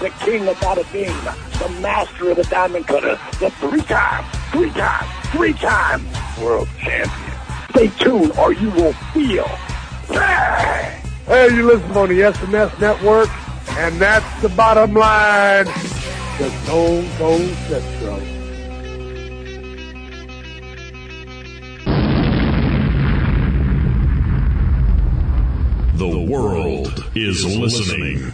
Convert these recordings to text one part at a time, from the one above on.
the king of bada bing, the master of the diamond cutter, the three-time, three-time, three-time world champion. Stay tuned or you will feel. Bang! Hey, you listen on the SNS network, and that's the bottom line. The Stone Cold Central. The world is listening.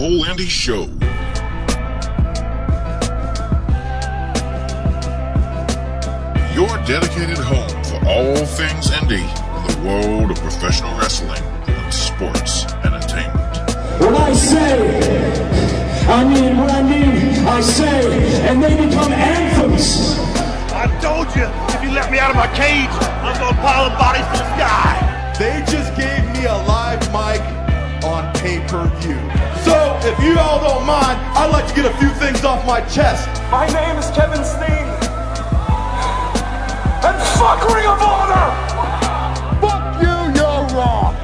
Whole Indie Show. Your dedicated home for all things indie in the world of professional wrestling and sports entertainment. When I say, I mean what I mean, I say, and they become anthems. I told you, if you let me out of my cage, I'm gonna pile the bodies to the sky. They just gave me a live mic on pay-per-view. So, if you all don't mind, I'd like to get a few things off my chest. My name is Kevin Steen. And fuck Ring of Honor! Fuck you, you're wrong.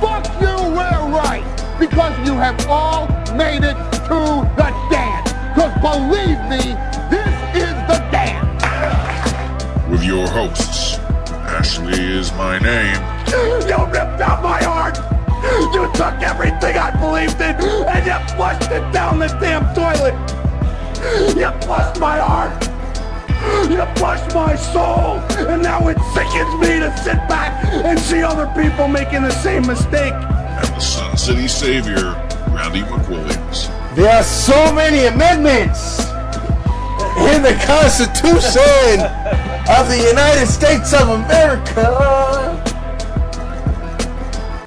Fuck you, we're right. Because you have all made it to the dance. Because believe me, this is the dance. With your hosts, Ashley is my name. You ripped out my heart! You took everything I believed in and you flushed it down the damn toilet! You flushed my heart! You flushed my soul! And now it sickens me to sit back and see other people making the same mistake! and the Sun City Savior, Randy McWilliams. There are so many amendments in the Constitution of the United States of America.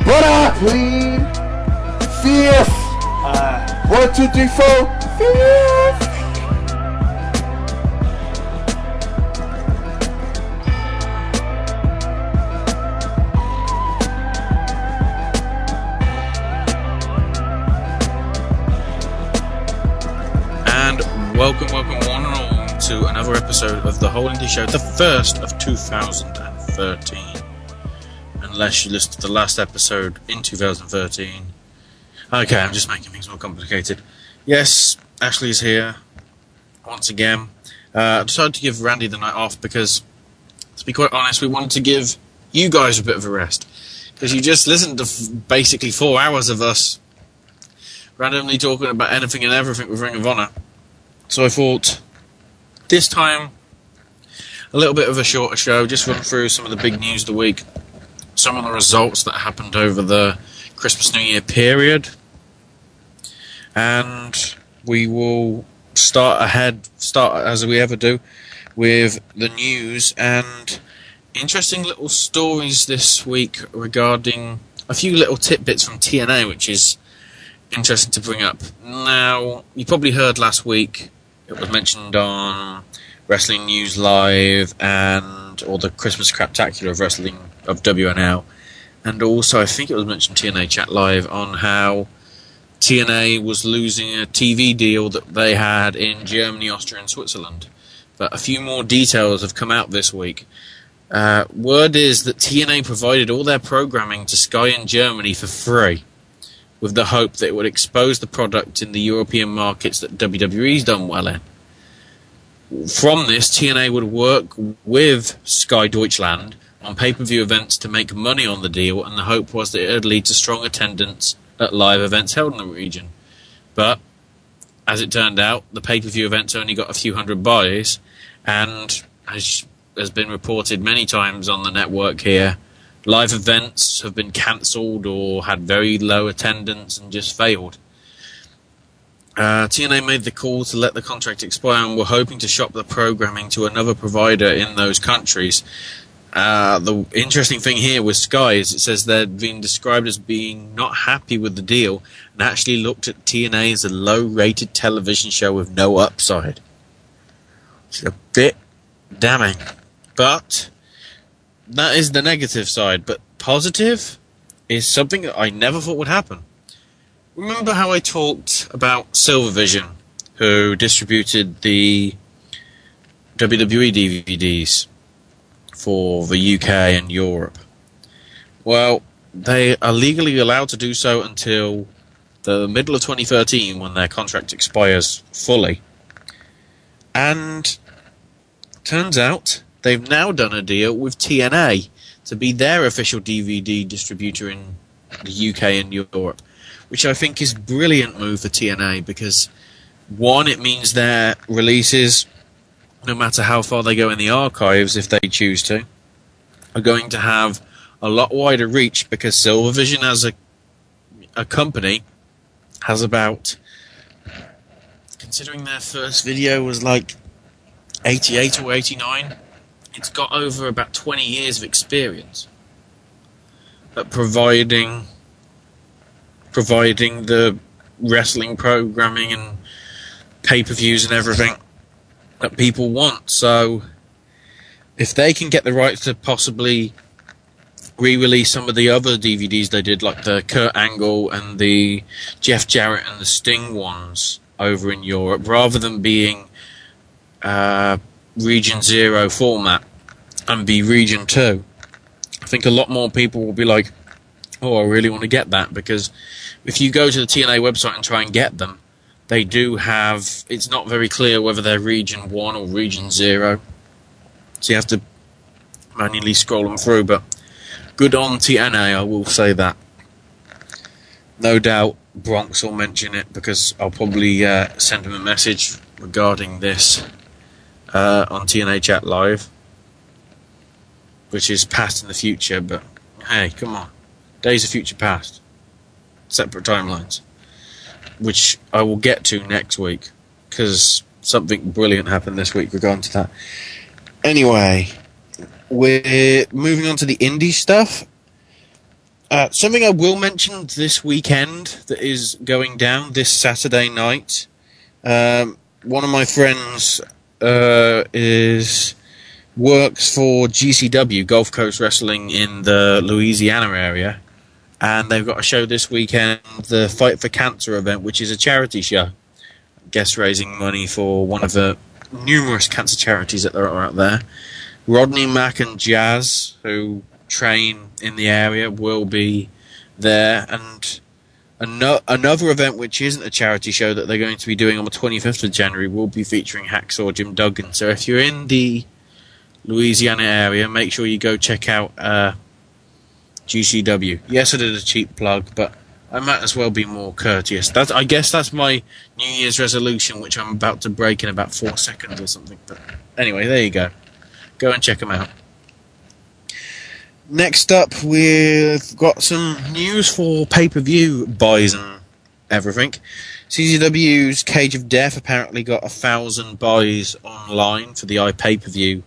But I plead fifth. One, two, three, four. Fifth. And welcome, welcome one and all to another episode of the Whole Indie Show, the first of 2013. Unless you listened to the last episode in 2013. Okay, I'm just making things more complicated. Yes, Ashley's here once again. Uh, I decided to give Randy the night off because, to be quite honest, we wanted to give you guys a bit of a rest. Because you just listened to f- basically four hours of us randomly talking about anything and everything with Ring of Honor. So I thought this time a little bit of a shorter show, just run through some of the big news of the week, some of the results that happened over the Christmas New Year period, and we will start ahead, start as we ever do, with the news and interesting little stories this week regarding a few little tidbits from TNA, which is interesting to bring up. Now, you probably heard last week it was mentioned on Wrestling News Live and or the Christmas Craptacular of Wrestling of WNL, and also I think it was mentioned TNA Chat Live on how TNA was losing a TV deal that they had in Germany, Austria, and Switzerland. But a few more details have come out this week. Uh, word is that TNA provided all their programming to Sky in Germany for free with the hope that it would expose the product in the European markets that WWE's done well in. From this, TNA would work with Sky Deutschland on pay per view events to make money on the deal, and the hope was that it would lead to strong attendance at live events held in the region. But as it turned out, the pay per view events only got a few hundred buys, and as has been reported many times on the network here, live events have been cancelled or had very low attendance and just failed. Uh, TNA made the call to let the contract expire and were hoping to shop the programming to another provider in those countries. Uh, the interesting thing here with Sky is it says they'd been described as being not happy with the deal and actually looked at TNA as a low rated television show with no upside. It's a bit damning. But that is the negative side. But positive is something that I never thought would happen. Remember how I talked about Silvervision, who distributed the WWE DVDs for the UK and Europe? Well, they are legally allowed to do so until the middle of 2013 when their contract expires fully. And turns out they've now done a deal with TNA to be their official DVD distributor in the UK and Europe, which I think is a brilliant move for TNA because one, it means their releases, no matter how far they go in the archives, if they choose to, are going to have a lot wider reach because Silvervision as a a company has about considering their first video was like 88 or 89 it's got over about 20 years of experience. At providing providing the wrestling programming and pay-per-views and everything that people want so if they can get the rights to possibly re-release some of the other DVDs they did, like the Kurt Angle and the Jeff Jarrett and the Sting ones over in Europe, rather than being uh, Region Zero format and be Region Two. I think a lot more people will be like, "Oh, I really want to get that," because if you go to the TNA website and try and get them, they do have. It's not very clear whether they're Region One or Region Zero, so you have to manually scroll them through. But good on TNA, I will say that. No doubt Bronx will mention it because I'll probably uh, send him a message regarding this uh, on TNA Chat Live, which is past in the future, but hey, come on. Days of future past. Separate timelines. Which I will get to next week because something brilliant happened this week regarding to that. Anyway, we're moving on to the indie stuff. Uh, something I will mention this weekend that is going down this Saturday night. Um, one of my friends uh, is works for GCW Gulf Coast Wrestling in the Louisiana area, and they've got a show this weekend, the Fight for Cancer event, which is a charity show. Guest raising money for one of the numerous cancer charities that there are out there. Rodney Mack and Jazz, who train in the area, will be there. And ano- another event, which isn't a charity show that they're going to be doing on the 25th of January, will be featuring Hacksaw Jim Duggan. So if you're in the Louisiana area, make sure you go check out uh, GCW. Yes, I did a cheap plug, but I might as well be more courteous. That's, I guess that's my New Year's resolution, which I'm about to break in about four seconds or something. But anyway, there you go. Go and check them out. Next up, we've got some news for pay per view buys and everything. CZW's Cage of Death apparently got a thousand buys online for the iPay per view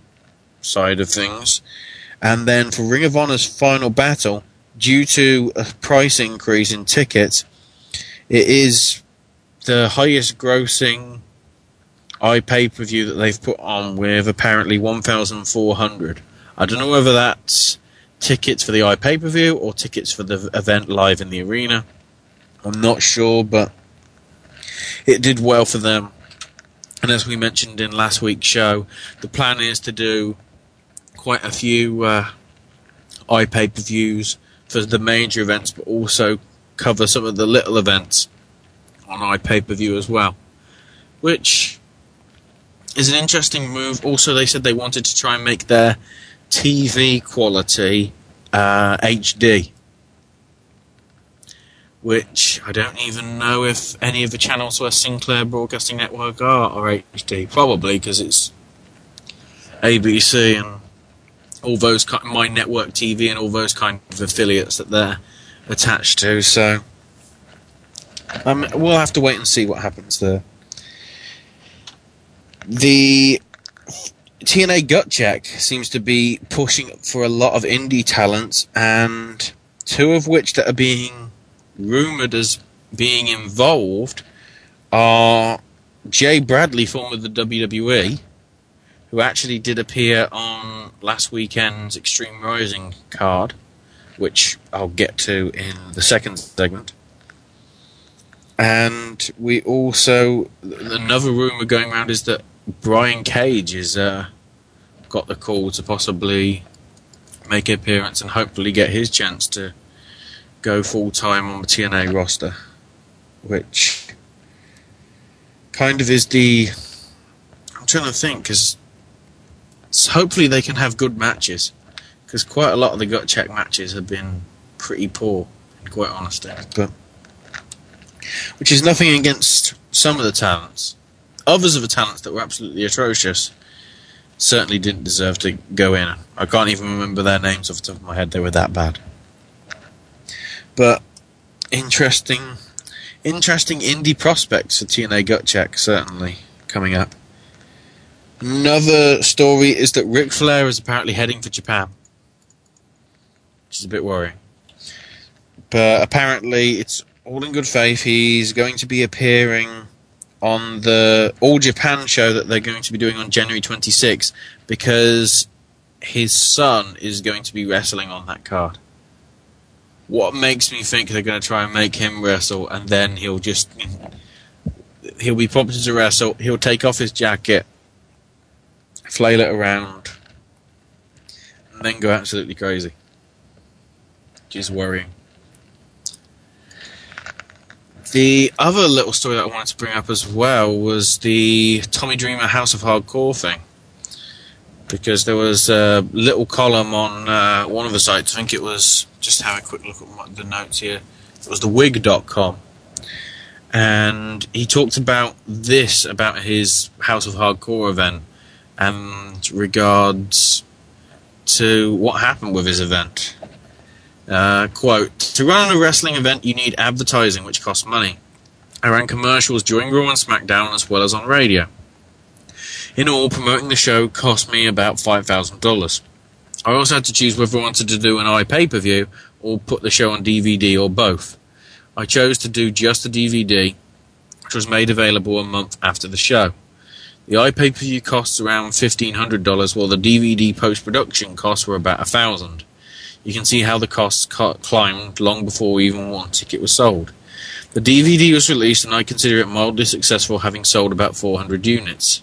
side of things. And then for Ring of Honor's Final Battle, due to a price increase in tickets, it is the highest grossing iPay per view that they've put on with apparently 1,400. I don't know whether that's tickets for the iPay per view or tickets for the event live in the arena. I'm not sure, but it did well for them. And as we mentioned in last week's show, the plan is to do quite a few uh, iPay per views for the major events, but also cover some of the little events on iPay per view as well. Which is an interesting move. Also, they said they wanted to try and make their TV quality uh, HD, which I don't even know if any of the channels where Sinclair Broadcasting Network are are HD. Probably because it's ABC and all those kind, of my network TV and all those kind of affiliates that they're attached to. So um, we'll have to wait and see what happens there. The TNA Gut Check seems to be pushing for a lot of indie talents, and two of which that are being rumored as being involved are Jay Bradley, former of the WWE, who actually did appear on last weekend's Extreme Rising card, which I'll get to in the second segment. And we also another rumor going around is that Brian Cage has uh, got the call to possibly make an appearance and hopefully get his chance to go full time on the TNA roster, which kind of is the. I'm trying to think because hopefully they can have good matches because quite a lot of the gut check matches have been pretty poor, quite honesty. But which is nothing against some of the talents. Others of the talents that were absolutely atrocious certainly didn't deserve to go in. I can't even remember their names off the top of my head, they were that bad. But interesting interesting indie prospects for TNA Gut Check, certainly, coming up. Another story is that Ric Flair is apparently heading for Japan. Which is a bit worrying. But apparently it's all in good faith. He's going to be appearing on the All Japan show that they're going to be doing on January 26th because his son is going to be wrestling on that card. What makes me think they're going to try and make him wrestle and then he'll just. He'll be prompted to wrestle, he'll take off his jacket, flail it around, and then go absolutely crazy. Which is worrying. The other little story that I wanted to bring up as well was the Tommy Dreamer House of Hardcore thing. Because there was a little column on uh, one of the sites, I think it was, just have a quick look at the notes here, it was the wig.com. And he talked about this, about his House of Hardcore event, and regards to what happened with his event. Uh, quote To run a wrestling event, you need advertising, which costs money. I ran commercials during Raw and SmackDown as well as on radio. In all, promoting the show cost me about $5,000. I also had to choose whether I wanted to do an iPay per view or put the show on DVD or both. I chose to do just the DVD, which was made available a month after the show. The iPay per view costs around $1,500, while the DVD post production costs were about 1000 you can see how the costs climbed long before even one ticket was sold. The DVD was released and I consider it mildly successful having sold about 400 units.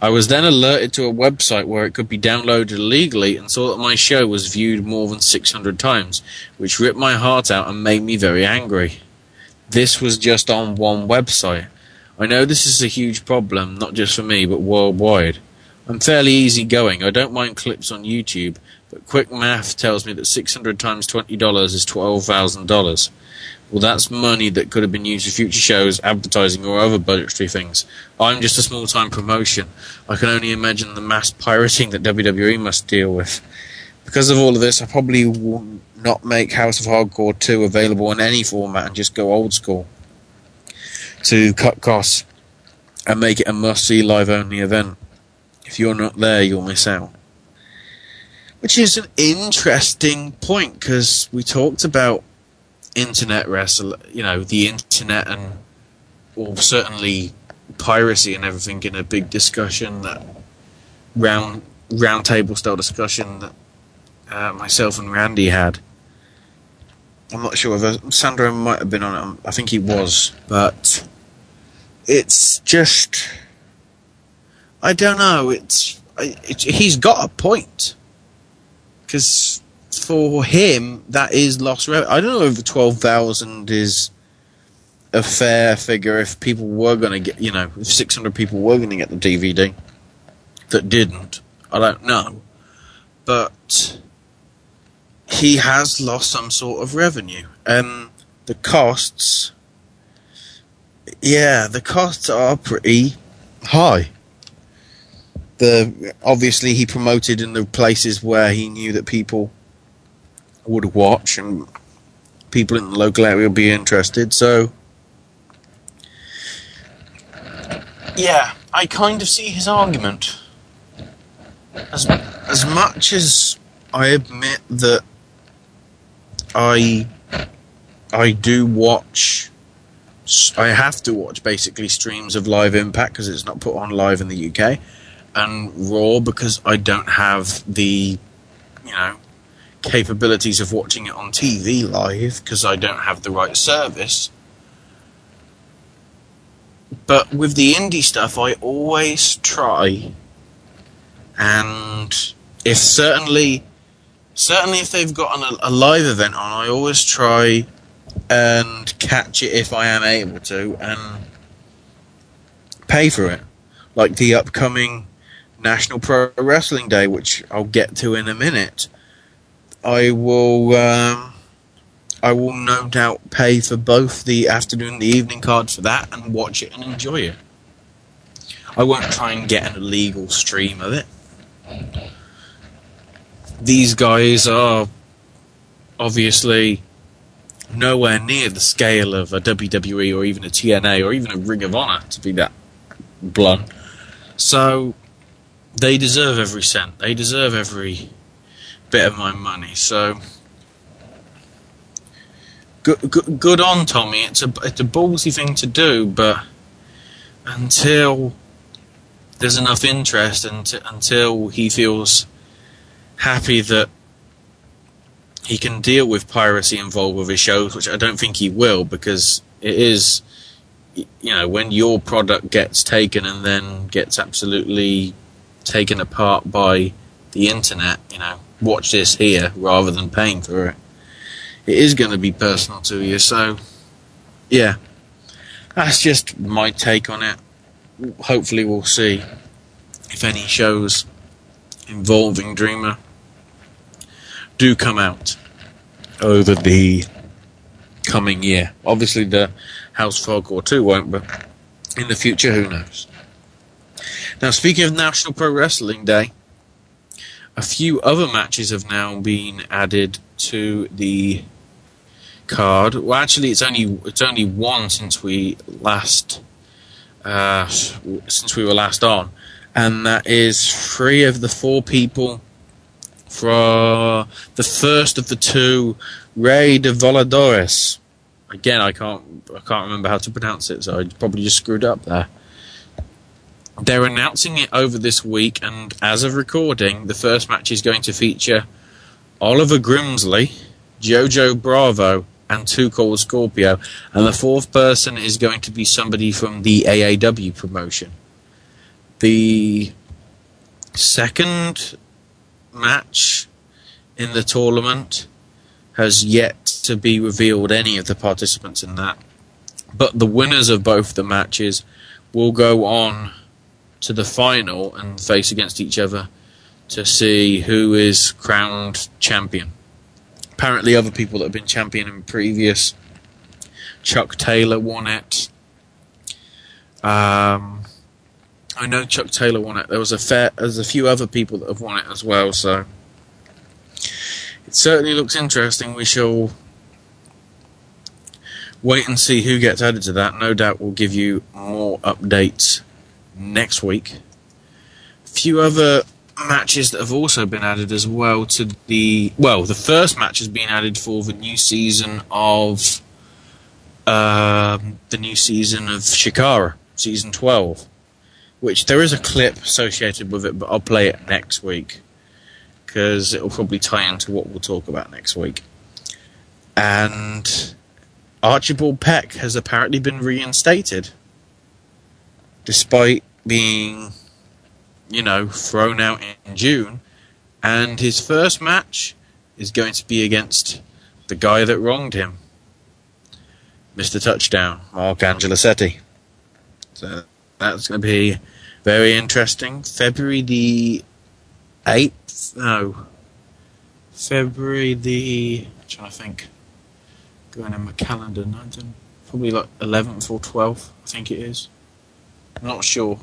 I was then alerted to a website where it could be downloaded illegally and saw that my show was viewed more than 600 times, which ripped my heart out and made me very angry. This was just on one website. I know this is a huge problem, not just for me, but worldwide. I'm fairly easygoing. I don't mind clips on YouTube, but quick math tells me that 600 times $20 is $12,000. Well, that's money that could have been used for future shows, advertising, or other budgetary things. I'm just a small time promotion. I can only imagine the mass pirating that WWE must deal with. Because of all of this, I probably will not make House of Hardcore 2 available in any format and just go old school to cut costs and make it a must see live only event. If you're not there, you'll miss out. Which is an interesting point because we talked about internet wrestle, you know, the internet and, well, certainly piracy and everything in a big discussion that round round table style discussion that uh, myself and Randy had. I'm not sure whether Sandro might have been on it. I think he was, but it's just I don't know. It's, it's he's got a point because for him that is lost revenue. I don't know if twelve thousand is a fair figure if people were going to get, you know, if six hundred people were going to get the DVD that didn't. I don't know, but he has lost some sort of revenue. Um, the costs, yeah, the costs are pretty high. The obviously he promoted in the places where he knew that people would watch and people in the local area would be interested. So, yeah, I kind of see his argument. As as much as I admit that I I do watch. I have to watch basically streams of Live Impact because it's not put on live in the UK, and Raw because I don't have the, you know, capabilities of watching it on TV live because I don't have the right service. But with the indie stuff, I always try, and if certainly, certainly if they've got an, a live event on, I always try and catch it if I am able to and pay for it. Like the upcoming National Pro Wrestling Day, which I'll get to in a minute. I will, um, I will no doubt pay for both the afternoon and the evening card for that and watch it and enjoy it. I won't try and get an illegal stream of it. These guys are obviously nowhere near the scale of a WWE or even a TNA or even a Ring of Honor, to be that blunt. So they deserve every cent. They deserve every bit of my money. So good, good, good on Tommy. It's a it's a ballsy thing to do, but until there's enough interest and until he feels happy that he can deal with piracy involved with his shows, which I don't think he will because it is, you know, when your product gets taken and then gets absolutely taken apart by the internet, you know, watch this here rather than paying for it. It is going to be personal to you, so yeah, that's just my take on it. Hopefully, we'll see if any shows involving Dreamer do come out over the coming year. Obviously, the House of Hardcore 2 won't, but in the future, who knows? Now, speaking of National Pro Wrestling Day, a few other matches have now been added to the card. Well, actually, it's only it's only one since we last uh, since we were last on, and that is three of the four people for the first of the two, Rey de Voladores. Again, I can't I can't remember how to pronounce it, so I probably just screwed up there. They're announcing it over this week, and as of recording, the first match is going to feature Oliver Grimsley, Jojo Bravo, and Cold Scorpio, and the fourth person is going to be somebody from the AAW promotion. The second match in the tournament has yet to be revealed any of the participants in that. But the winners of both the matches will go on to the final and face against each other to see who is crowned champion. Apparently, other people that have been champion in previous. Chuck Taylor won it. Um, I know Chuck Taylor won it. There was a fair, there's a few other people that have won it as well. So it certainly looks interesting. We shall wait and see who gets added to that. No doubt we'll give you more updates next week. A few other matches that have also been added as well to the well, the first match has been added for the new season of um, the new season of Chikara, season twelve which there is a clip associated with it, but I'll play it next week because it'll probably tie into what we'll talk about next week. And Archibald Peck has apparently been reinstated, despite being, you know, thrown out in June. And his first match is going to be against the guy that wronged him, Mr. Touchdown, Mark Angelosetti. So that's going to be very interesting. February the 8th? No. February the. I'm trying to think. Going in my calendar, 19, probably like 11th or 12th, I think it is. I'm not sure.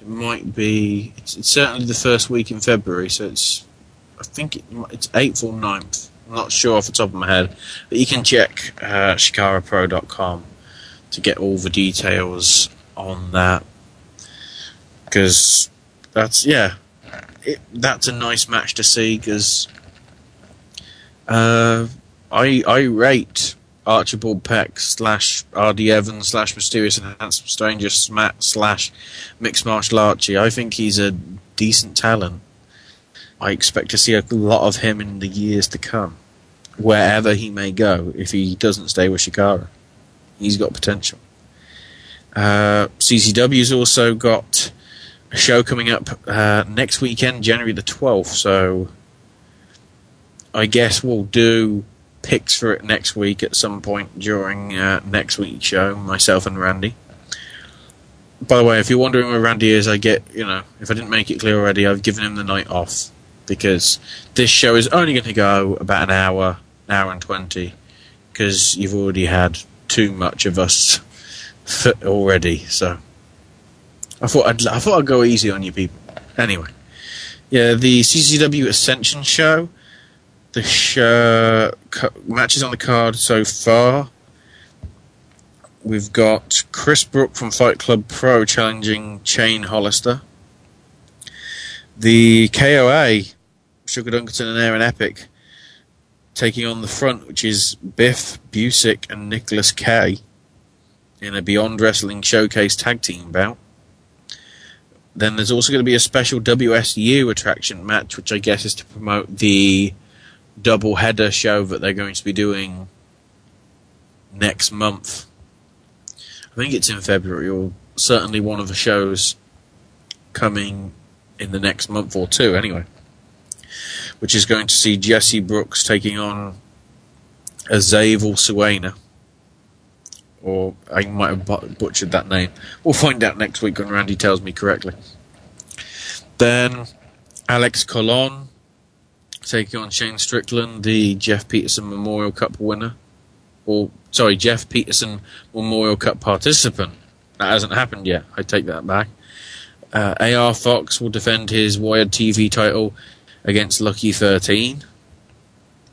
It might be. It's, it's certainly the first week in February, so it's. I think it, it's 8th or 9th. I'm not sure off the top of my head. But you can check uh, chikarapro.com to get all the details on that. Because that's, yeah, it, that's a nice match to see because uh, I, I rate Archibald Peck slash R.D. Evans slash Mysterious and Handsome Stranger slash Mixed Martial Archie. I think he's a decent talent. I expect to see a lot of him in the years to come, wherever he may go. If he doesn't stay with Chikara. he's got potential. Uh, CZW's also got a show coming up uh, next weekend, January the twelfth. So I guess we'll do picks for it next week at some point during uh, next week's show. Myself and Randy. By the way, if you're wondering where Randy is, I get you know if I didn't make it clear already, I've given him the night off because this show is only going to go about an hour, hour and 20, because you've already had too much of us already. So I thought I'd, I thought I'd go easy on you people. Anyway, yeah, the CZW Ascension show, the show, matches on the card so far. We've got Chris Brookes from Fight Club Pro challenging Shane Hollister. The KOA Sugar Dunkerton and Aaron Epic taking on the front, which is Biff Busick and Nicholas Kay in a Beyond Wrestling Showcase tag team bout. Then there's also going to be a special WSU attraction match, which I guess is to promote the double header show that they're going to be doing next month. I think it's in February, or certainly one of the shows coming in the next month or two, anyway which is going to see Jesse Brooks taking on Azavel Suena. Or I might have butchered that name. We'll find out next week when Randy tells me correctly. Then Alex Colon taking on Shane Strickland, the Jeff Peterson Memorial Cup winner. Or, sorry, Jeff Peterson Memorial Cup participant. That hasn't happened yet. I take that back. Uh, AR Fox will defend his Wired TV title against Lucky 13,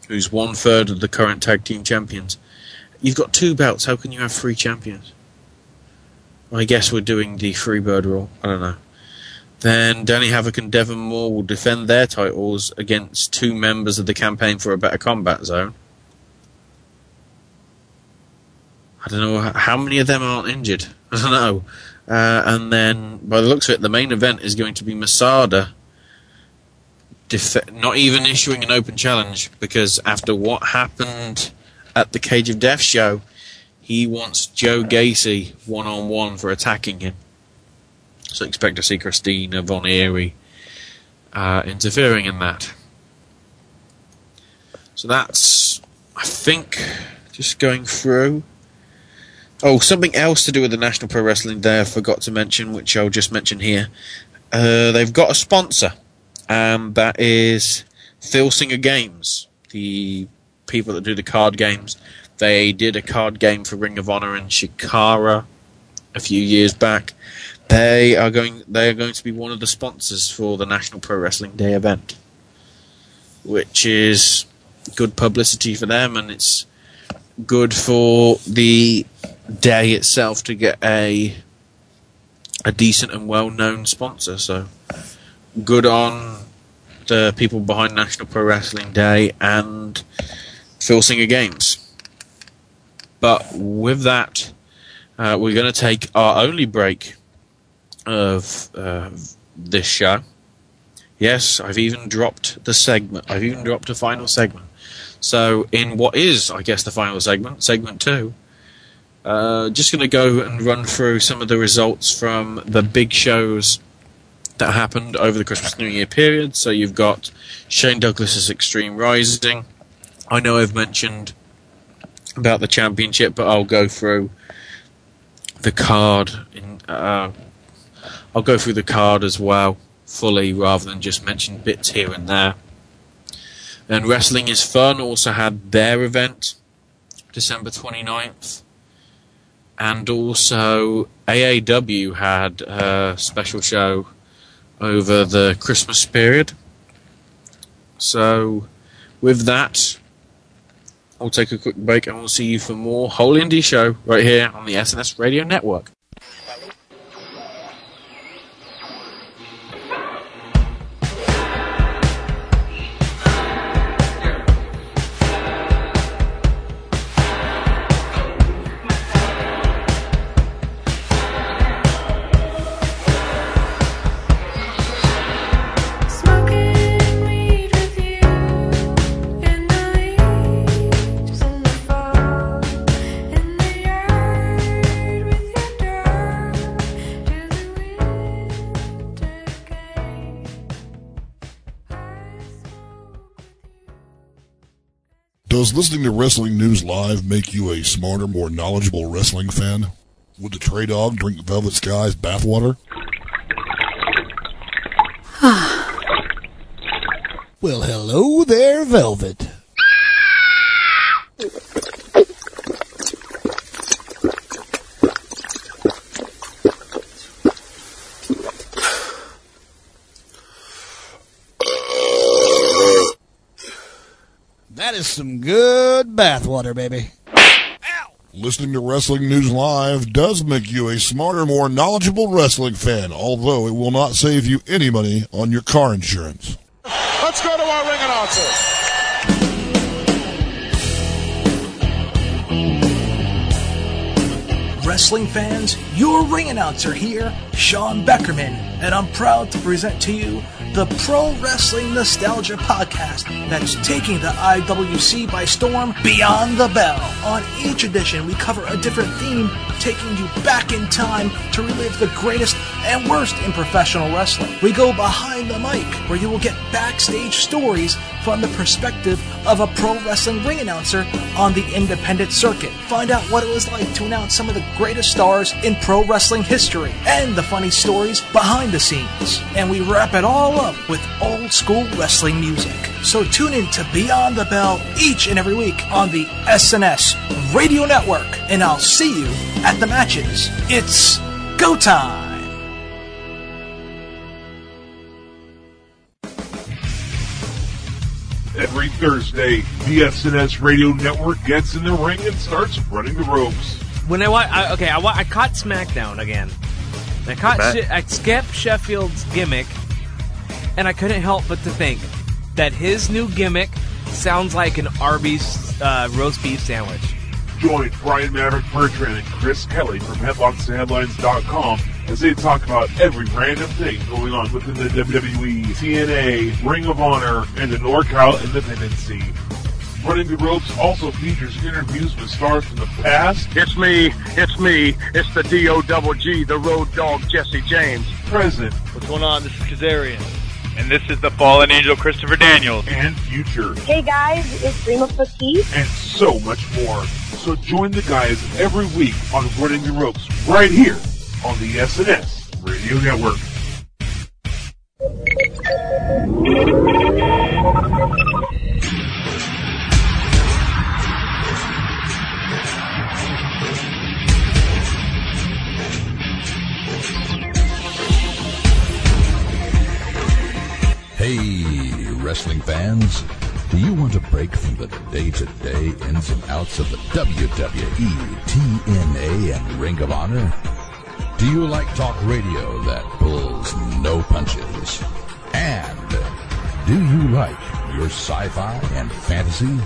who's one third of the current tag team champions. You've got two belts. How can you have three champions? I guess we're doing the free bird rule. I don't know. Then Danny Havoc and Devon Moore will defend their titles against two members of the campaign for a better combat zone. I don't know how many of them aren't injured. I don't know. Uh, and then, by the looks of it, the main event is going to be Masada def- not even issuing an open challenge because after what happened at the Cage of Death show, he wants Joe Gacy one on one for attacking him. So expect to see Christina Von Eerie uh, interfering in that. So that's, I think, just going through. Oh, something else to do with the National Pro Wrestling Day I forgot to mention, which I'll just mention here. Uh, they've got a sponsor and um, that is Phil Singer Games, the people that do the card games. They did a card game for Ring of Honor and Chikara a few years back. They are going. They are going to be one of the sponsors for the National Pro Wrestling Day event, which is good publicity for them, and it's good for the day itself to get a a decent and well known sponsor. So good on the people behind National Pro Wrestling Day and Phil Singer Games. But with that, uh, we're going to take our only break of uh, this show. Yes, I've even dropped the segment. I've even dropped a final segment. So, in what is, I guess, the final segment, segment two, uh, just going to go and run through some of the results from the big shows that happened over the Christmas New Year period. So you've got Shane Douglas's Extreme Rising. I know I've mentioned about the championship, but I'll go through the card. In, uh, I'll go through the card as well fully, rather than just mention bits here and there. And Wrestling is Fun also had their event December 29th. And also AAW had a special show over the Christmas period. So, with that, we'll take a quick break and we'll see you for more Whole Indie Show right here on the SNS Radio Network. Does listening to Wrestling News Live make you a smarter, more knowledgeable wrestling fan? Would the Trey Dog drink Velvet Sky's bathwater? well, hello there, Velvet. That is some good bathwater, baby. Listening to Wrestling News Live does make you a smarter, more knowledgeable wrestling fan, although it will not save you any money on your car insurance. Let's go to our ring announcer. Wrestling fans, your ring announcer here, Sean Beckerman, and I'm proud to present to you the Pro Wrestling Nostalgia Podcast that's taking the IWC by storm beyond the bell. On each edition, we cover a different theme, taking you back in time to relive the greatest and worst in professional wrestling. We go behind the mic, where you will get backstage stories from the perspective of a pro wrestling ring announcer on the independent circuit. Find out what it was like to announce some of the greatest stars in pro wrestling history and the funny stories behind the scenes. And we wrap it all up with old school wrestling music. So tune in to Beyond the Bell each and every week on the SNS Radio Network, and I'll see you at the matches. It's go time! Every Thursday, the SNS Radio Network gets in the ring and starts running the ropes. When I, wa- I okay, I, wa- I caught SmackDown again. I caught Bet. She- I skipped Sheffield's gimmick, and I couldn't help but to think that his new gimmick sounds like an Arby's uh, roast beef sandwich. Join Brian Maverick Bertrand and Chris Kelly from HeadlocksandHeadlines.com as they talk about every random thing going on within the WWE, TNA, Ring of Honor, and the NorCal Independent scene. Running the Ropes also features interviews with stars from the past, It's me, it's me, it's the D-O-double-G, the road dog Jesse James. present, What's going on? This is Kazarian. And this is the fallen angel Christopher Daniels. and future, Hey guys, it's Rima Fakih. and so much more. So join the guys every week on Running the Ropes right here on the SNS Radio Network. Hey, wrestling fans. Do you want a break from the day-to-day ins and outs of the WWE, TNA, and Ring of Honor? Do you like talk radio that pulls no punches? And do you like your sci-fi and fantasy?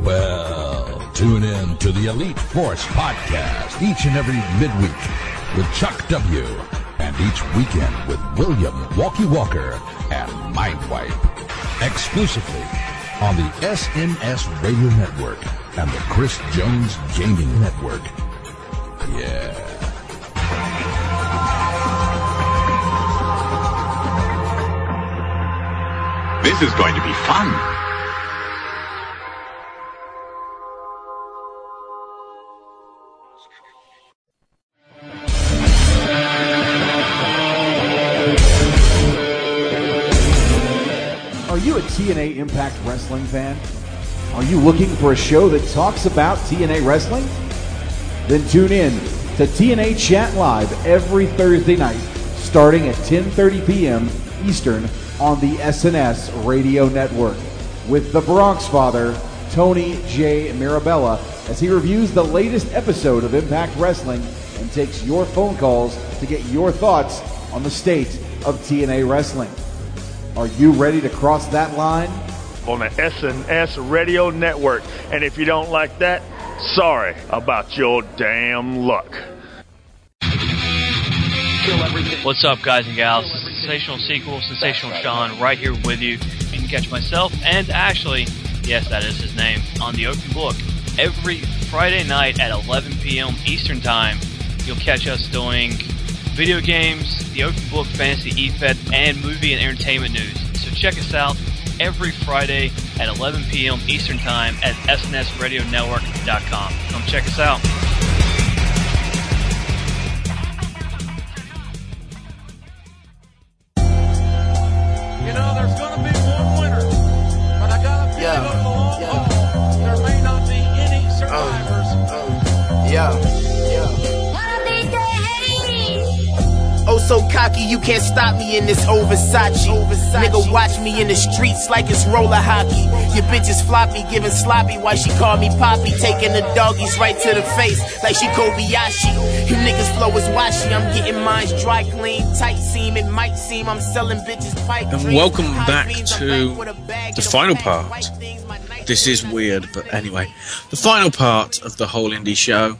Well, tune in to the Elite Force podcast each and every midweek with Chuck W. And each weekend with William Walkie Walker and Mindwipe. Exclusively on the SNS Radio Network and the Chris Jones Gaming Network. Yeah. This is going to be fun. Are you a TNA Impact Wrestling fan? Are you looking for a show that talks about TNA Wrestling? Then tune in to TNA Chat Live every Thursday night starting at 10:30 p.m. Eastern on the SNS Radio Network with the Bronx Father, Tony J. Mirabella, as he reviews the latest episode of Impact Wrestling and takes your phone calls to get your thoughts on the state of TNA Wrestling. Are you ready to cross that line? On the SNS Radio Network. And if you don't like that, sorry about your damn luck. What's up, guys and gals? Sensational Sequel, Sensational Sean, right here with you. You can catch myself and Ashley, yes, that is his name, on the Open Book every Friday night at 11 p.m. Eastern Time. You'll catch us doing video games, the Open Book, Fantasy EFED, and movie and entertainment news. So check us out every Friday at 11 p.m. Eastern Time at SNSRadioNetwork.com. Come check us out. Cocky, you can't stop me in this Versace. Nigga, watch me in the streets like it's roller hockey. Your bitch is floppy, giving sloppy. Why she call me Poppy? Taking the doggies right to the face like she Kobayashi. You niggas flow is washy. I'm getting mines dry clean, tight seam. It might seem I'm selling bitches pipe And dreams. welcome back to back with a bag the final part. White things, my night This is weird, but anyway, the final part of the whole indie show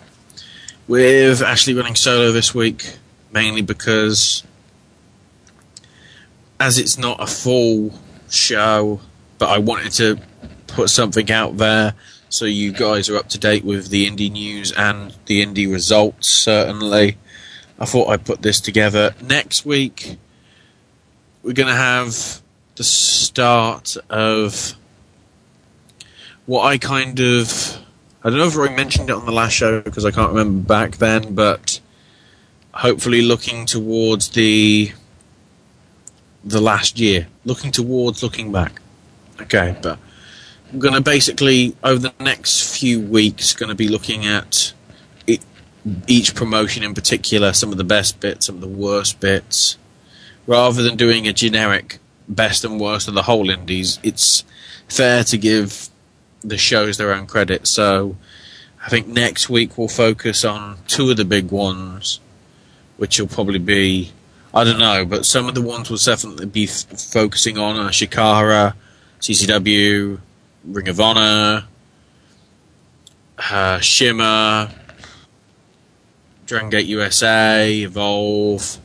with Ashley running solo this week, mainly because as it's not a full show, but I wanted to put something out there so you guys are up to date with the indie news and the indie results, certainly. I thought I'd put this together. Next week, we're going to have the start of what I kind of I don't know if I mentioned it on the last show because I can't remember back then, but hopefully looking towards the the last year, looking towards looking back. Okay, but I'm going to basically over the next few weeks going to be looking at it, each promotion in particular, some of the best bits, some of the worst bits, rather than doing a generic best and worst of the whole indies. It's fair to give the shows their own credit. So I think next week we'll focus on two of the big ones, which will probably be I don't know, but some of the ones we'll definitely be f- focusing on are Chikara, CZW, Ring of Honor, uh, Shimmer, Dragon Gate USA, Evolve.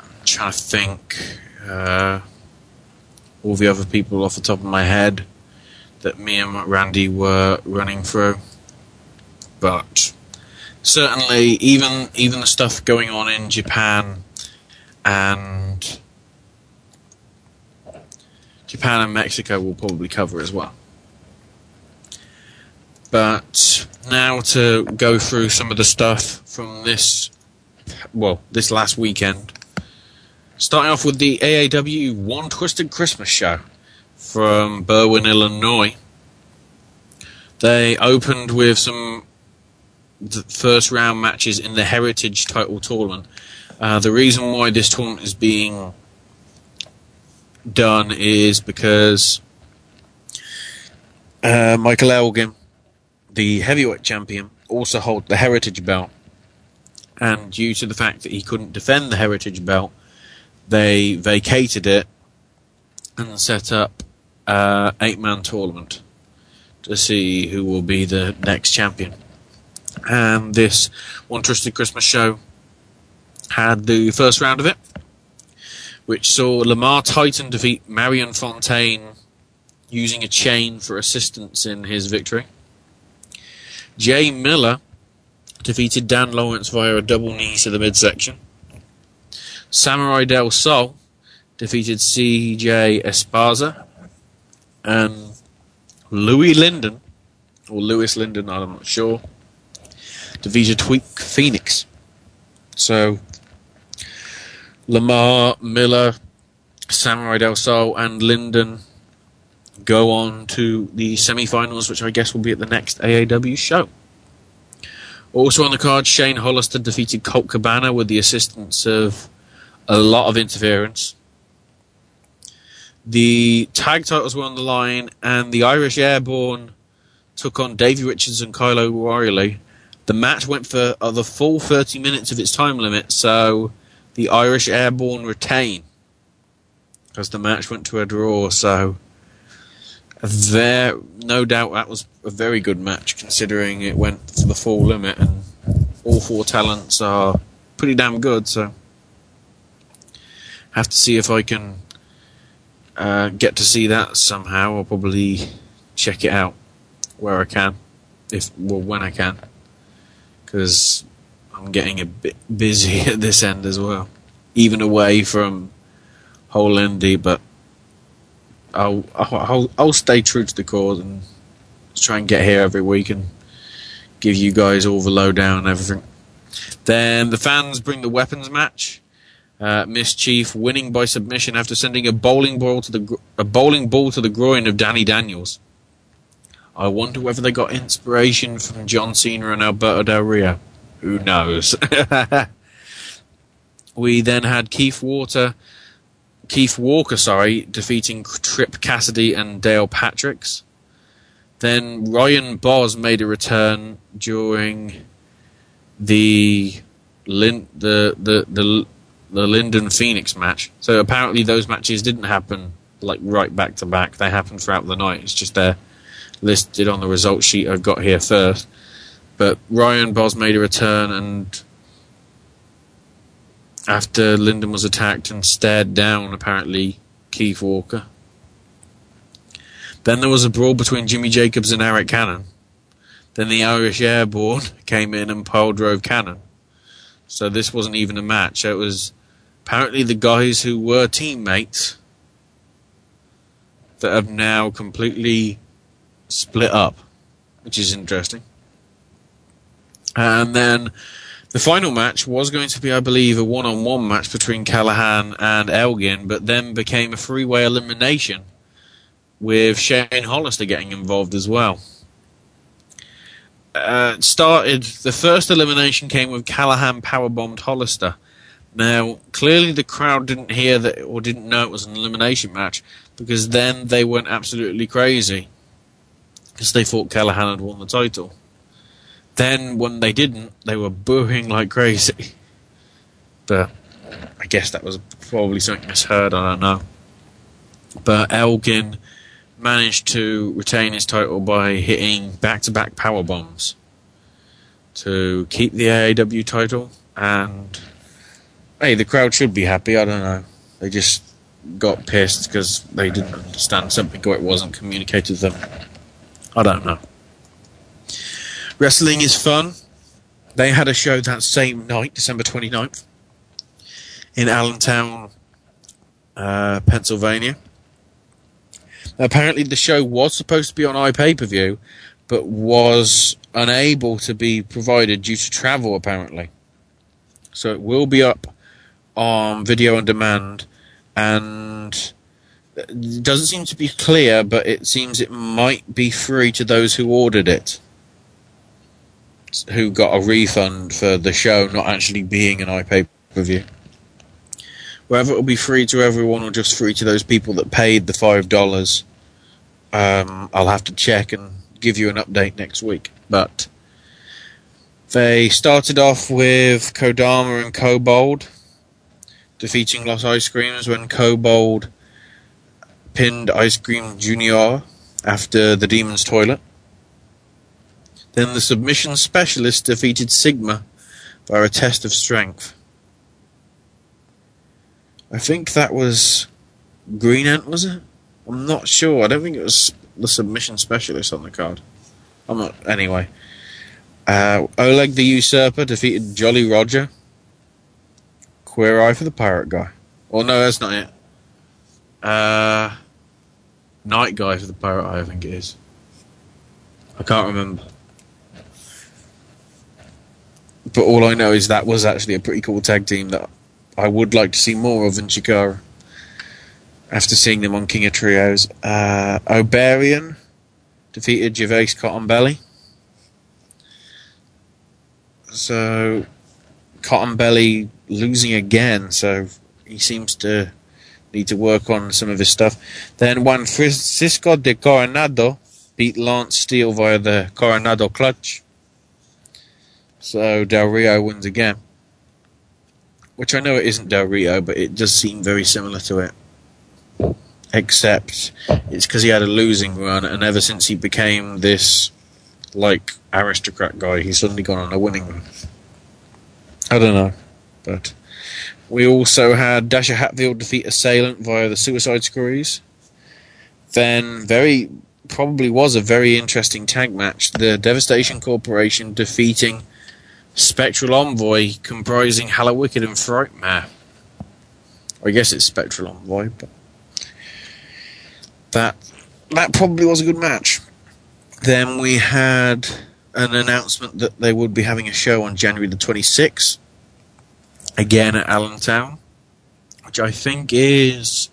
I'm trying to think. Uh, all the other people off the top of my head that me and Randy were running through. But certainly, even even the stuff going on in Japan and Japan and Mexico will probably cover as well. But now to go through some of the stuff from this, well, this last weekend. Starting off with the AAW One Twisted Christmas show from Berwyn, Illinois. They opened with some first round matches in the Heritage Title Tournament. Uh, the reason why this tournament is being done is because uh, Michael Elgin, the heavyweight champion, also holds the Heritage belt. And due to the fact that he couldn't defend the Heritage belt, they vacated it and set up uh, eight man tournament to see who will be the next champion. And this One Twisted Christmas show had the first round of it, which saw Lamar Titan defeat Marion Fontaine using a chain for assistance in his victory. Jay Miller defeated Dan Lawrence via a double knee to the midsection. Samurai Del Sol defeated CJ Esparza. And Louis Lyndon, or Lewis Lyndon, I'm not sure, defeated Tweek Phoenix. So, Lamar, Miller, Samurai Del Sol, and Lyndon go on to the semi-finals, which I guess will be at the next AAW show. Also on the card, Shane Hollister defeated Colt Cabana with the assistance of a lot of interference. The tag titles were on the line, and the Irish Airborne took on Davey Richards and Kyle O'Reilly. The match went for uh, the full 30 minutes of its time limit, so the Irish Airborne retain. Because the match went to a draw, so there, no doubt that was a very good match considering it went to the full limit, and all four talents are pretty damn good. So, have to see if I can uh, get to see that somehow. I'll probably check it out where I can, if well when I can, because I'm getting a bit busy at this end as well, even away from whole indie, but I'll, I'll I'll stay true to the cause and try and get here every week and give you guys all the lowdown and everything. Then the fans bring the weapons match. Uh, Mischief winning by submission after sending a bowling ball to the a bowling ball to the groin of Danny Daniels. I wonder whether they got inspiration from John Cena and Alberto Del Rio. Who knows? we then had Keith Water Keith Walker, sorry, defeating Trip Cassidy and Dale Patricks. Then Ryan Boz made a return during the Lin- the, the the the Lyndon Phoenix match. So apparently those matches didn't happen like right back to back. They happened throughout the night. It's just they're listed on the result sheet I've got here first. But Ryan Boz made a return and after Lyndon was attacked and stared down, apparently, Keith Walker. Then there was a brawl between Jimmy Jacobs and Eric Cannon. Then the Irish Airborne came in and pile drove Cannon. So this wasn't even a match. It was apparently the guys who were teammates that have now completely split up, which is interesting. And then the final match was going to be, I believe, a one on one match between Callihan and Elgin, but then became a three way elimination with Shane Hollister getting involved as well. Uh, started the first elimination came with Callihan powerbombed Hollister. Now, clearly the crowd didn't hear that or didn't know it was an elimination match because then they went absolutely crazy because they thought Callihan had won the title. Then, when they didn't, they were booing like crazy. But I guess that was probably something misheard, I don't know. But Elgin managed to retain his title by hitting back to back power bombs to keep the AAW title. And hey, the crowd should be happy. I don't know. They just got pissed because they didn't understand something or it wasn't communicated to them. I don't know. Wrestling is fun. They had a show that same night, December 29th, in Allentown, uh, Pennsylvania. Apparently, the show was supposed to be on iPay per view, but was unable to be provided due to travel, apparently. So it will be up on video on demand, and it doesn't seem to be clear, but it seems it might be free to those who ordered it who got a refund for the show not actually being an iPay per view. Whether it will be free to everyone or just free to those people that paid the five dollars, um, I'll have to check and give you an update next week. But they started off with Kodama and Kobald defeating Los Ice Creams when Kobald pinned Ice Cream Junior after the Demon's Toilet. Then the submission specialist defeated Sigma by a test of strength. I think that was Green Ant, was it? I'm not sure. I don't think it was the submission specialist on the card. I'm not. Anyway, uh, Oleg the Usurper defeated Jolly Roger. Queer Eye for the Pirate Guy. Oh no, that's not it. Uh, Night Guy for the Pirate Eye, I think it is. I can't remember. But all I know is that was actually a pretty cool tag team that I would like to see more of in Chikara. after seeing them on King of Trios. Uh, Obariyon defeated Jervis Cottonbelly. So Cottonbelly losing again, so he seems to need to work on some of his stuff. Then Juan Francisco de Coronado beat Lance Steele via the Coronado clutch. So Del Rio wins again. Which I know it isn't Del Rio, but it does seem very similar to it. Except it's because he had a losing run, and ever since he became this, like, aristocrat guy, he's suddenly gone on a winning run. I don't know. But we also had Dasher Hatfield defeat Assailant via the Suicide Screws. Then, very probably was a very interesting tag match. The Devastation Corporation defeating Spectral Envoy, comprising Hallowicked and Frightmare. I guess it's Spectral Envoy, but that that probably was a good match. Then we had an announcement that they would be having a show on January the 26th, again at Allentown, which I think is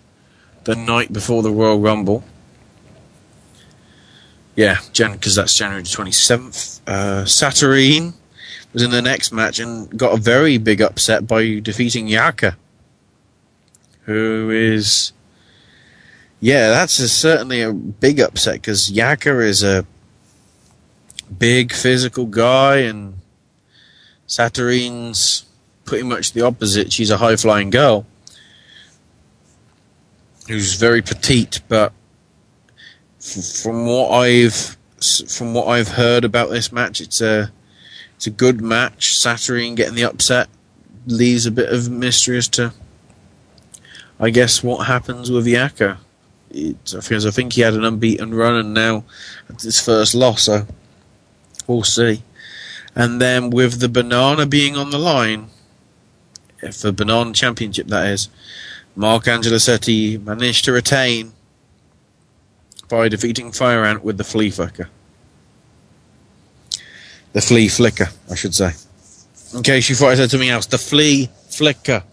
the night before the Royal Rumble. Yeah, because that's January the 27th. Uh, Saturyne was in the next match and got a very big upset by defeating Yaka, who is. Yeah, that's a, certainly a big upset because Yaka is a big physical guy and Saturyne's pretty much the opposite. She's a high flying girl who's very petite, but from what I've from what I've heard about this match, it's a it's a good match. Saturyne getting the upset leaves a bit of mystery as to, I guess, what happens with Yaka. Because I think he had an unbeaten run and now it's his first loss, so we'll see. And then with the banana being on the line, for Banana Championship, that is, Mark Angelosetti managed to retain by defeating Fire Ant with the Flea Flicker. The Flea Flicker, I should say. In case you thought I said something else, the Flea Flicker.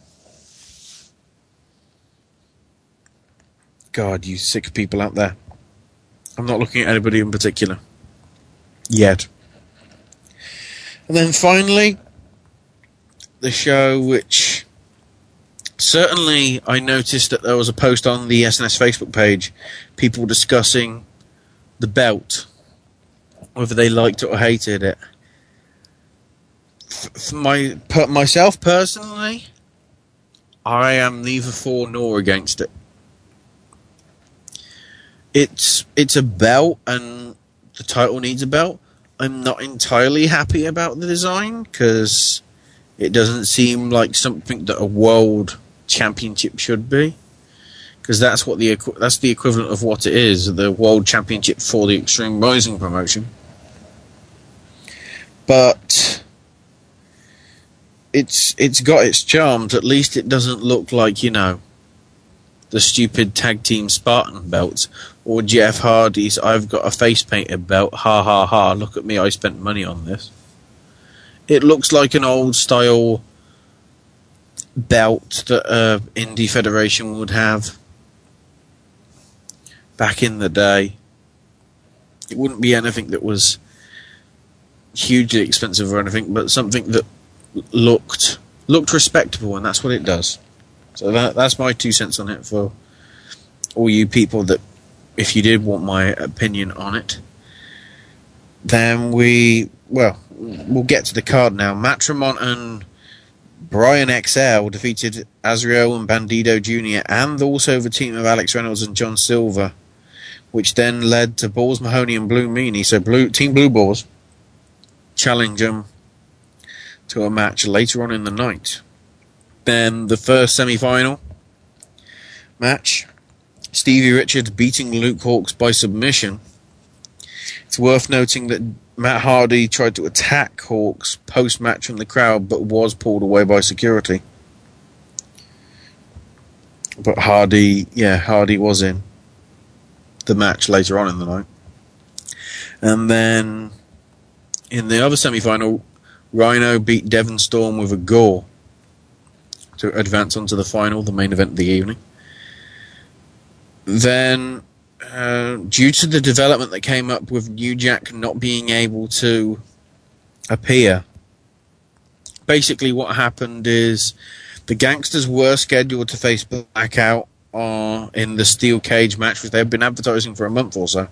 God, you sick people out there. I'm not looking at anybody in particular. Yet. And then finally, the show which certainly I noticed that there was a post on the SNS Facebook page, people discussing the belt, whether they liked it or hated it. For my per, myself personally, I am neither for nor against it. It's it's a belt, and the title needs a belt. I'm not entirely happy about the design because it doesn't seem like something that a world championship should be, because that's what the that's the equivalent of what it is, the world championship for the Extreme Rising promotion. But it's it's got its charms. At least it doesn't look like you know the stupid tag team Spartan belts or Jeff Hardy's I've got a face painted belt. Ha ha ha! Look at me, I spent money on this. It looks like an old style belt that uh, Indie Federation would have back in the day. It wouldn't be anything that was hugely expensive or anything, but something that looked looked respectable, and that's what it does. So that that's my two cents on it for all you people that, if you did want my opinion on it, then we well we'll get to the card now. Matt Tremont and Brian XL defeated Azrael and Bandido Jr. and also the team of Alex Reynolds and John Silver, which then led to Balls Mahoney and Blue Meanie. So Blue Team Blue Balls challenge him to a match later on in the night. Then the first semi-final match, Stevie Richards beating Luke Hawx by submission. It's worth noting that Matt Hardy tried to attack Hawks post match from the crowd, but was pulled away by security. But Hardy, yeah, Hardy was in the match later on in the night. And then in the other semi final, Rhino beat Devon Storm with a gore to advance onto the final, the main event of the evening. Then, uh, due to the development that came up with New Jack not being able to appear, basically what happened is the gangsters were scheduled to face Blackout uh, in the steel cage match, which they've been advertising for a month or so.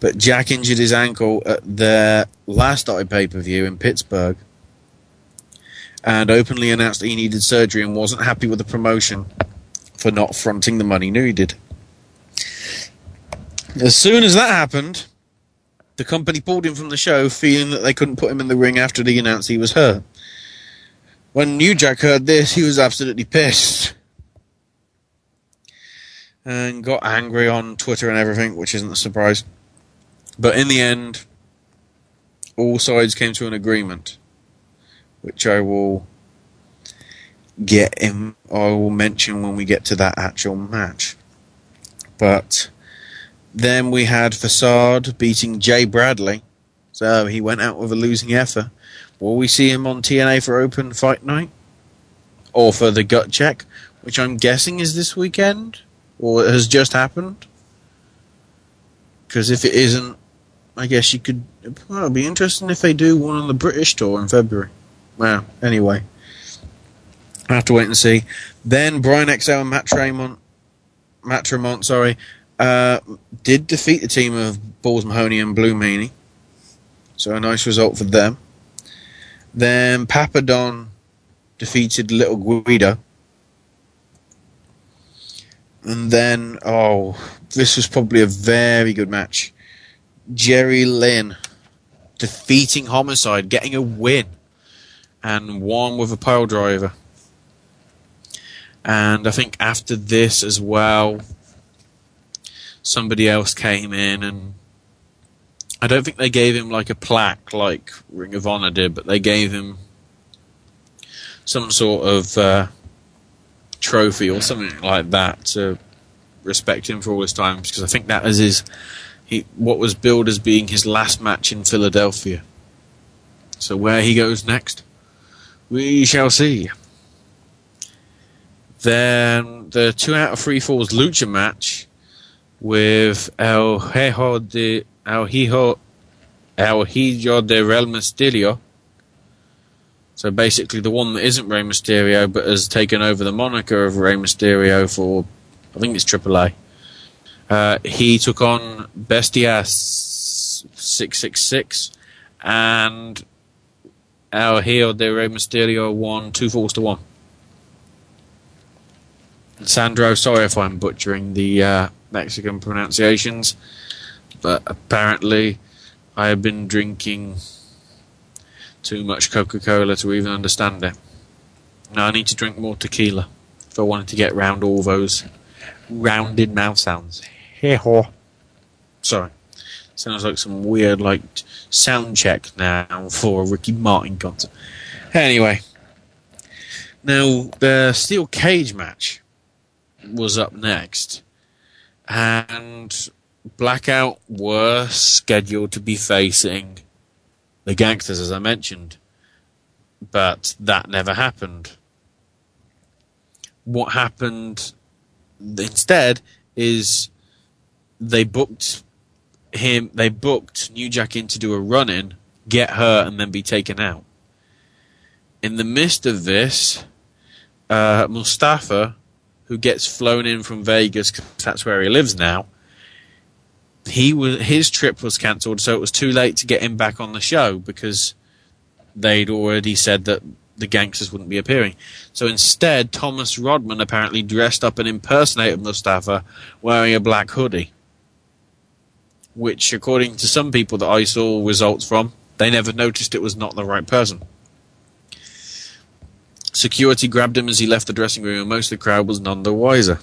But Jack injured his ankle at their last I pay per view in Pittsburgh and openly announced he needed surgery and wasn't happy with the promotion for not fronting the money needed. As soon as that happened, the company pulled him from the show, feeling that they couldn't put him in the ring after they announced he was hurt. When New Jack heard this, he was absolutely pissed and got angry on Twitter and everything, which isn't a surprise. But in the end, all sides came to an agreement, which I will get in. I will mention when we get to that actual match. But then we had Facade beating Jay Bradley, so he went out with a losing effort. Will we see him on TNA for Open Fight Night, or for the Gut Check, which I'm guessing is this weekend, or has just happened? Because if it isn't, I guess you could. Well, it'll be interesting if they do one on the British tour in February. Well, anyway, I have to wait and see. Then Brian XL and Matt Tremont, Matt Tremont, sorry, uh, did defeat the team of Balls Mahoney and Blue Meanie. So a nice result for them. Then Papadon defeated Little Guido. And then, oh, this was probably a very good match. Jerry Lynn defeating Homicide, getting a win, and one with a pile driver. And I think after this as well, somebody else came in and I don't think they gave him like a plaque like Ring of Honor did, but they gave him some sort of uh, trophy or something like that to respect him for all his times because I think that is his what was billed as being his last match in Philadelphia. So where he goes next, we shall see. Then the two out of three falls lucha match with El Hijo de El Hijo El Hijo de Rey Mysterio. So basically, the one that isn't Rey Mysterio but has taken over the moniker of Rey Mysterio for, I think it's AAA. Uh, he took on Bestia six six six, and our Hijo de Rey Mysterio won two falls to one. Sandro, sorry if I'm butchering the uh, Mexican pronunciations, but apparently I have been drinking too much Coca Cola to even understand it. Now I need to drink more tequila if I wanted to get round all those rounded mouth sounds. Hey-ho. Sorry. Sounds like some weird, like, sound check now for a Ricky Martin concert. Anyway. Now, the steel cage match was up next. And Blackout were scheduled to be facing the gangsters, as I mentioned. But that never happened. What happened instead is they booked him, they booked New Jack in to do a run in, get hurt, and then be taken out. In the midst of this, uh, Mustafa who gets flown in from Vegas because that's where he lives now. He was his trip was cancelled, so it was too late to get him back on the show because they'd already said that the gangsters wouldn't be appearing. So instead, Thomas Rodman apparently dressed up and impersonated Mustafa wearing a black hoodie. Which, according to some people that I saw results from, they never noticed it was not the right person. Security grabbed him as he left the dressing room, and most of the crowd was none the wiser.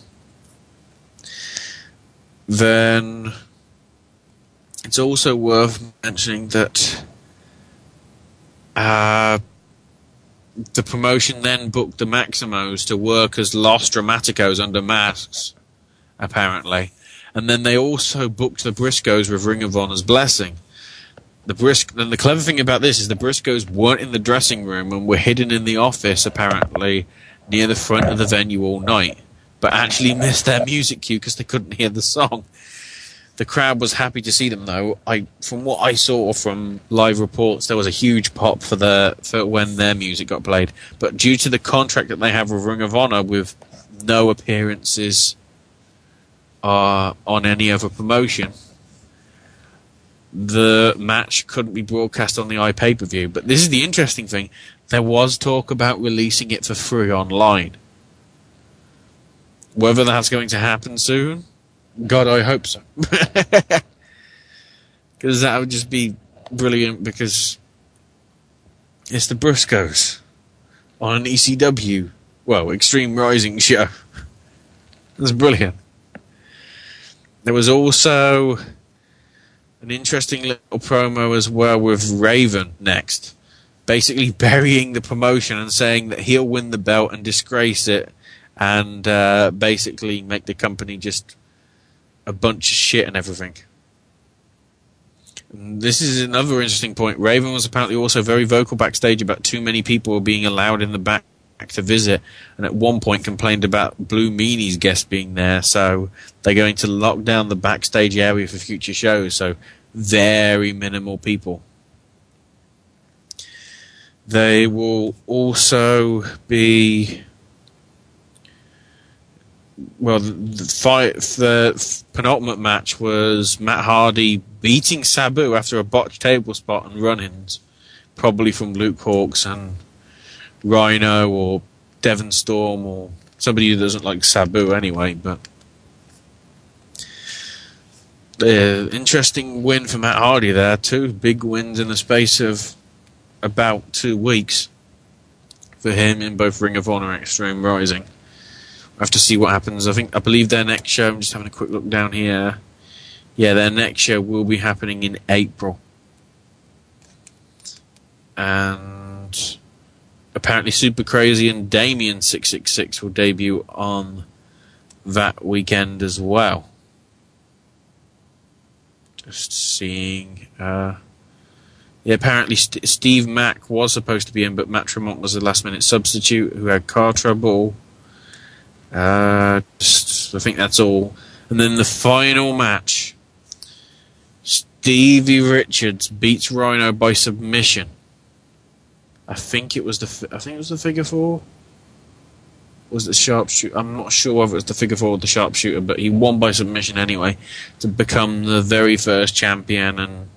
Then it's also worth mentioning that uh, the promotion then booked the Maximos to work as Los Dramaticos under masks, apparently. And then they also booked the Briscoes with Ring of Honor's blessing the Brisk. Then the clever thing about this is the Briscoes weren't in the dressing room and were hidden in the office, apparently near the front of the venue all night, but actually missed their music cue because they couldn't hear the song. The crowd was happy to see them, though. I, from what I saw from live reports, there was a huge pop for the for when their music got played. But due to the contract that they have with Ring of Honor, with no appearances uh, on any other promotion, the match couldn't be broadcast on the iPay per view. But this is the interesting thing: there was talk about releasing it for free online. Whether that's going to happen soon, God, I hope so. Because that would just be brilliant. Because it's the Briscoes on an ECW, well, Extreme Rising show. That's brilliant. There was also an interesting little promo as well with Raven next, basically burying the promotion and saying that he'll win the belt and disgrace it, and uh, basically make the company just a bunch of shit and everything. This is another interesting point. Raven was apparently also very vocal backstage about too many people being allowed in the back to visit, and at one point complained about Blue Meanie's guest being there. So they're going to lock down the backstage area for future shows. So very minimal people. They will also be well, the fight, the penultimate match was Matt Hardy beating Sabu after a botched table spot and run-ins, probably from Luke Hawx and Rhino or Devon Storm or somebody who doesn't like Sabu anyway. But uh, interesting win for Matt Hardy there. Two big wins in the space of about two weeks for him in both Ring of Honor and Extreme Rising. I have to see what happens. I think I believe their next show. I'm just having a quick look down here. Yeah, their next show will be happening in April, and apparently Super Crazy and Damien six six six will debut on that weekend as well. Just seeing. Uh, yeah, apparently St- Steve Mack was supposed to be in, but Matt Tremont was a last minute substitute who had car trouble. Uh, just, I think that's all. And then the final match Stevie Richards beats Rhino by submission. I think it was the I think it was the figure four. Was the sharpshooter? I'm not sure whether it was the figure four or the sharpshooter, but he won by submission anyway to become the very first champion, and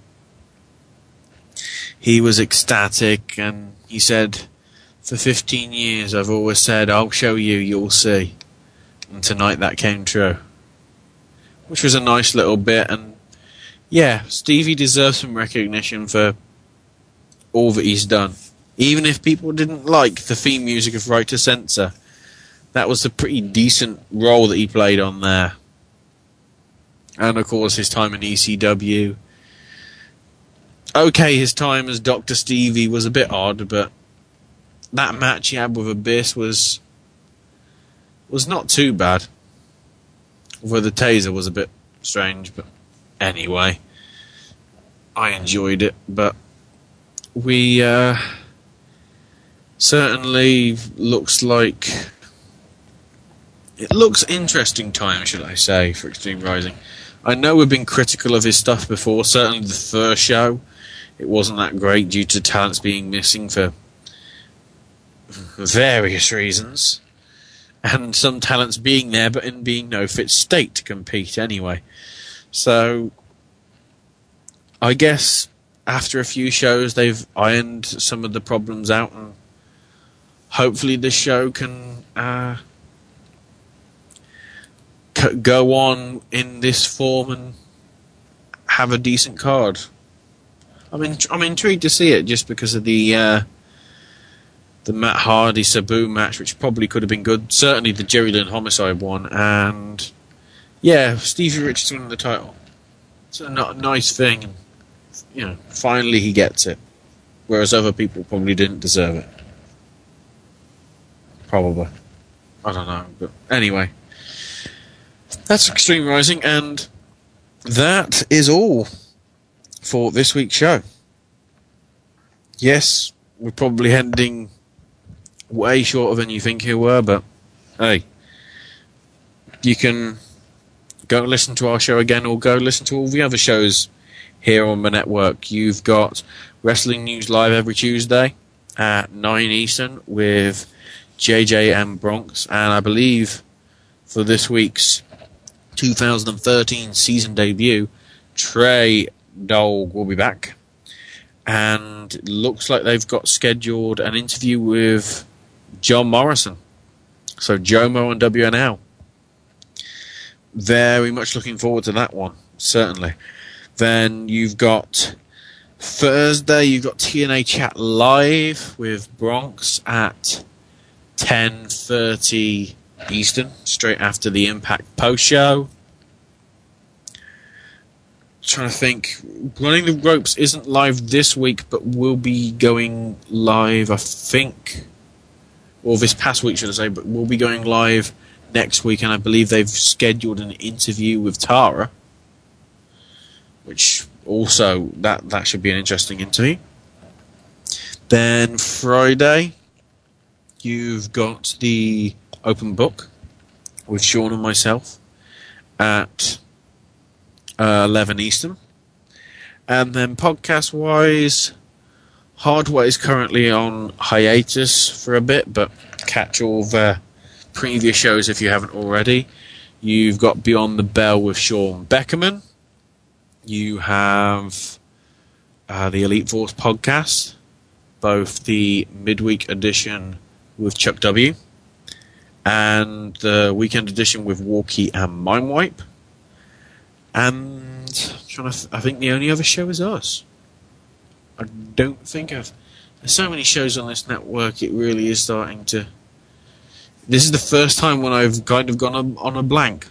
he was ecstatic. And he said, "For 15 years, I've always said I'll show you, you'll see." And tonight that came true, which was a nice little bit. And yeah, Stevie deserves some recognition for all that he's done. Even if people didn't like the theme music of Right to Censor, that was a pretty decent role that he played on there. And of course, his time in ECW. Okay, his time as Dr. Stevie was a bit odd, but that match he had with Abyss was was not too bad. Although the taser was a bit strange, but anyway, I enjoyed it. But we uh, certainly looks like it looks interesting time, should I say, for Extreme Rising. I know we've been critical of his stuff before. Certainly, the first show, it wasn't that great due to talents being missing for various reasons, and some talents being there but in being no fit state to compete anyway. So, I guess after a few shows, they've ironed some of the problems out, and hopefully, the show can. Uh, c- go on in this form and have a decent card. I'm in, I'm intrigued to see it just because of the uh, the Matt Hardy Sabu match, which probably could have been good. Certainly the Jerry Lynn Homicide one, and yeah, Stevie Richards winning the title. It's a n- nice thing, you know, finally he gets it, whereas other people probably didn't deserve it. Probably, I don't know, but anyway. That's Extreme Rising, and that is all for this week's show. Yes, we're probably ending way shorter than you think we were, but hey, you can go listen to our show again or go listen to all the other shows here on the network. You've got Wrestling News Live every Tuesday at 9 Eastern with JJ and Bronx. And I believe for this week's 2013 season debut, Trey Dog will be back. And looks like they've got scheduled an interview with John Morrison. So Jomo and WNL. Very much looking forward to that one, certainly. Then you've got Thursday, you've got TNA Chat Live with Bronx at 10.30 Eastern, straight after the Impact post show. Trying to think, Running the Ropes isn't live this week, but will be going live, I think, or this past week, should I say, but we'll be going live next week, and I believe they've scheduled an interview with Tara, which also that that should be an interesting interview. Then Friday, you've got the open book with Sean and myself at uh, 11 Eastern. And then podcast wise, Hardware is currently on hiatus for a bit, but catch all the previous shows if you haven't already. You've got Beyond the Bell with Sean Beckerman. You have uh, the Elite Force podcast, both the midweek edition with Chuck W. and the weekend edition with Walkie and Mindwipe. And trying to th- I think the only other show is us. I don't think I've. There's so many shows on this network, it really is starting to. This is the first time when I've kind of gone on, on a blank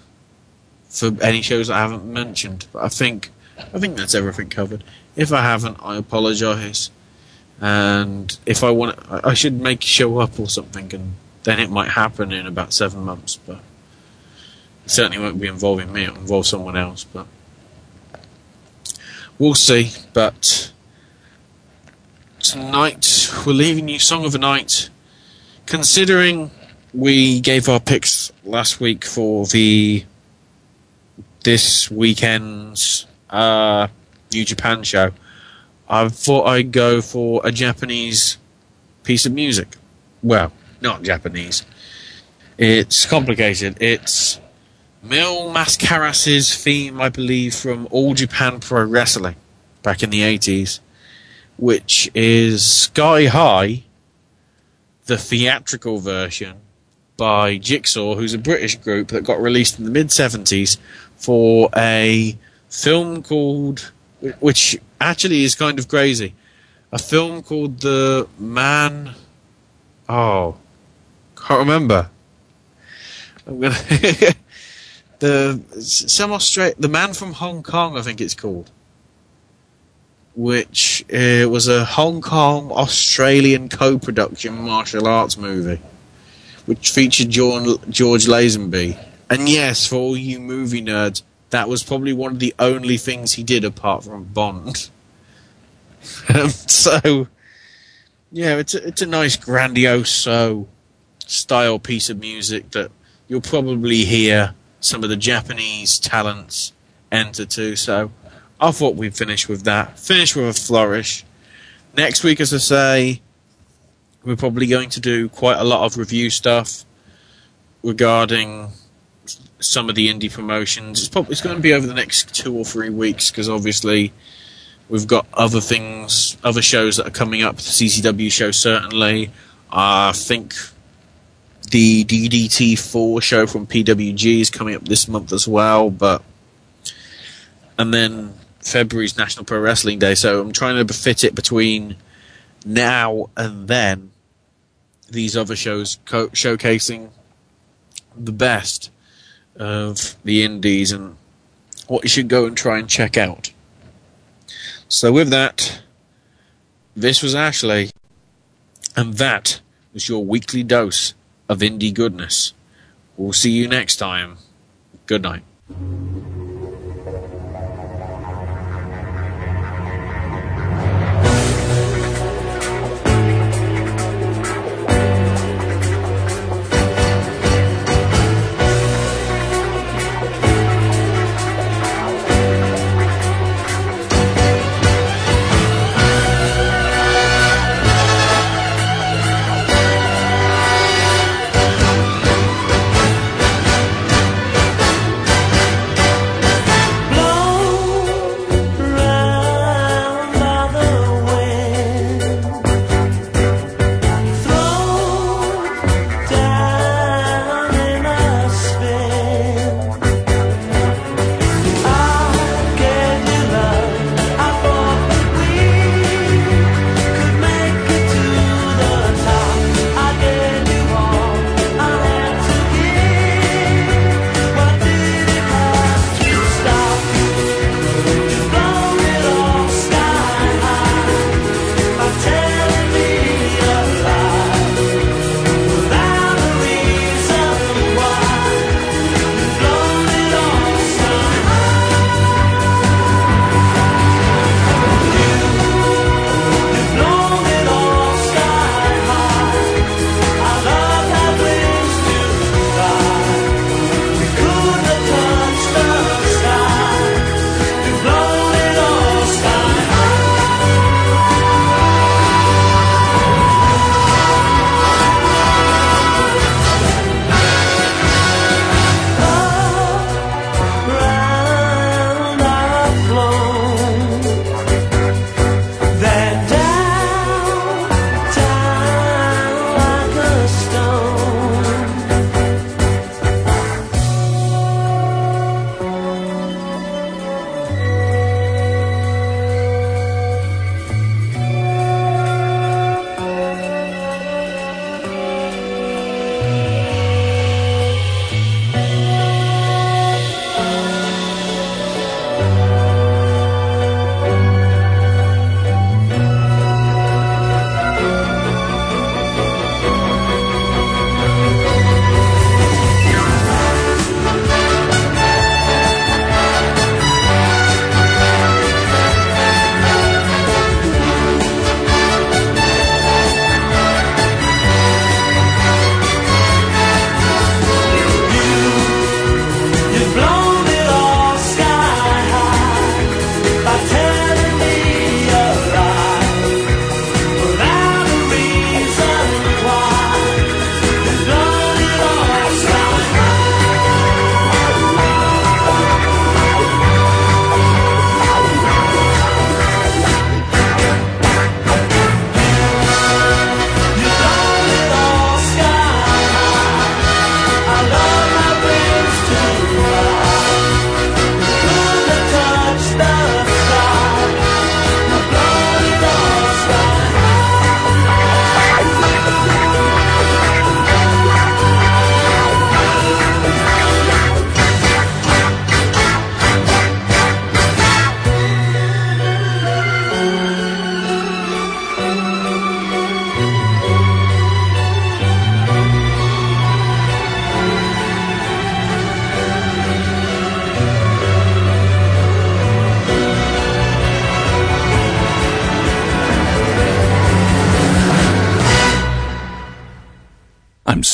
for any shows I haven't mentioned. But I think I think that's everything covered. If I haven't, I apologise. And if I want, I should make show up or something, and then it might happen in about seven months. But it certainly won't be involving me. It'll involve someone else. But we'll see. But tonight we're leaving you song of the night. Considering we gave our picks last week for the this weekend's uh, New Japan show, I thought I'd go for a Japanese piece of music. Well, not Japanese. It's complicated. It's Mil Mascaras's theme, I believe, from All Japan Pro Wrestling back in the 80s, which is Sky High, the theatrical version by Jigsaw, who's a British group that got released in the mid 70s for a film called, which actually is kind of crazy, a film called The Man. Oh, can't remember. I'm gonna. the some Australia, the man from Hong Kong, I think it's called, which uh, was a Hong Kong Australian co-production martial arts movie, which featured John, George Lazenby. And yes, for all you movie nerds, that was probably one of the only things he did apart from Bond. Um, so, yeah, it's a, it's a nice grandiose uh, style piece of music that you'll probably hear some of the Japanese talents enter to. So, I thought we'd finish with that. Finish with a flourish. Next week, as I say, we're probably going to do quite a lot of review stuff regarding some of the indie promotions. It's probably it's going to be over the next two or three weeks because obviously we've got other things, other shows that are coming up. The CZW show certainly. I think the DDT4 show from PWG is coming up this month as well, but and then February's National Pro Wrestling Day. So I'm trying to fit it between now and then. These other shows co- showcasing the best of the indies and what you should go and try and check out. So, with that, this was Ashley, and that was your weekly dose of indie goodness. We'll see you next time. Good night.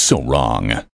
So wrong.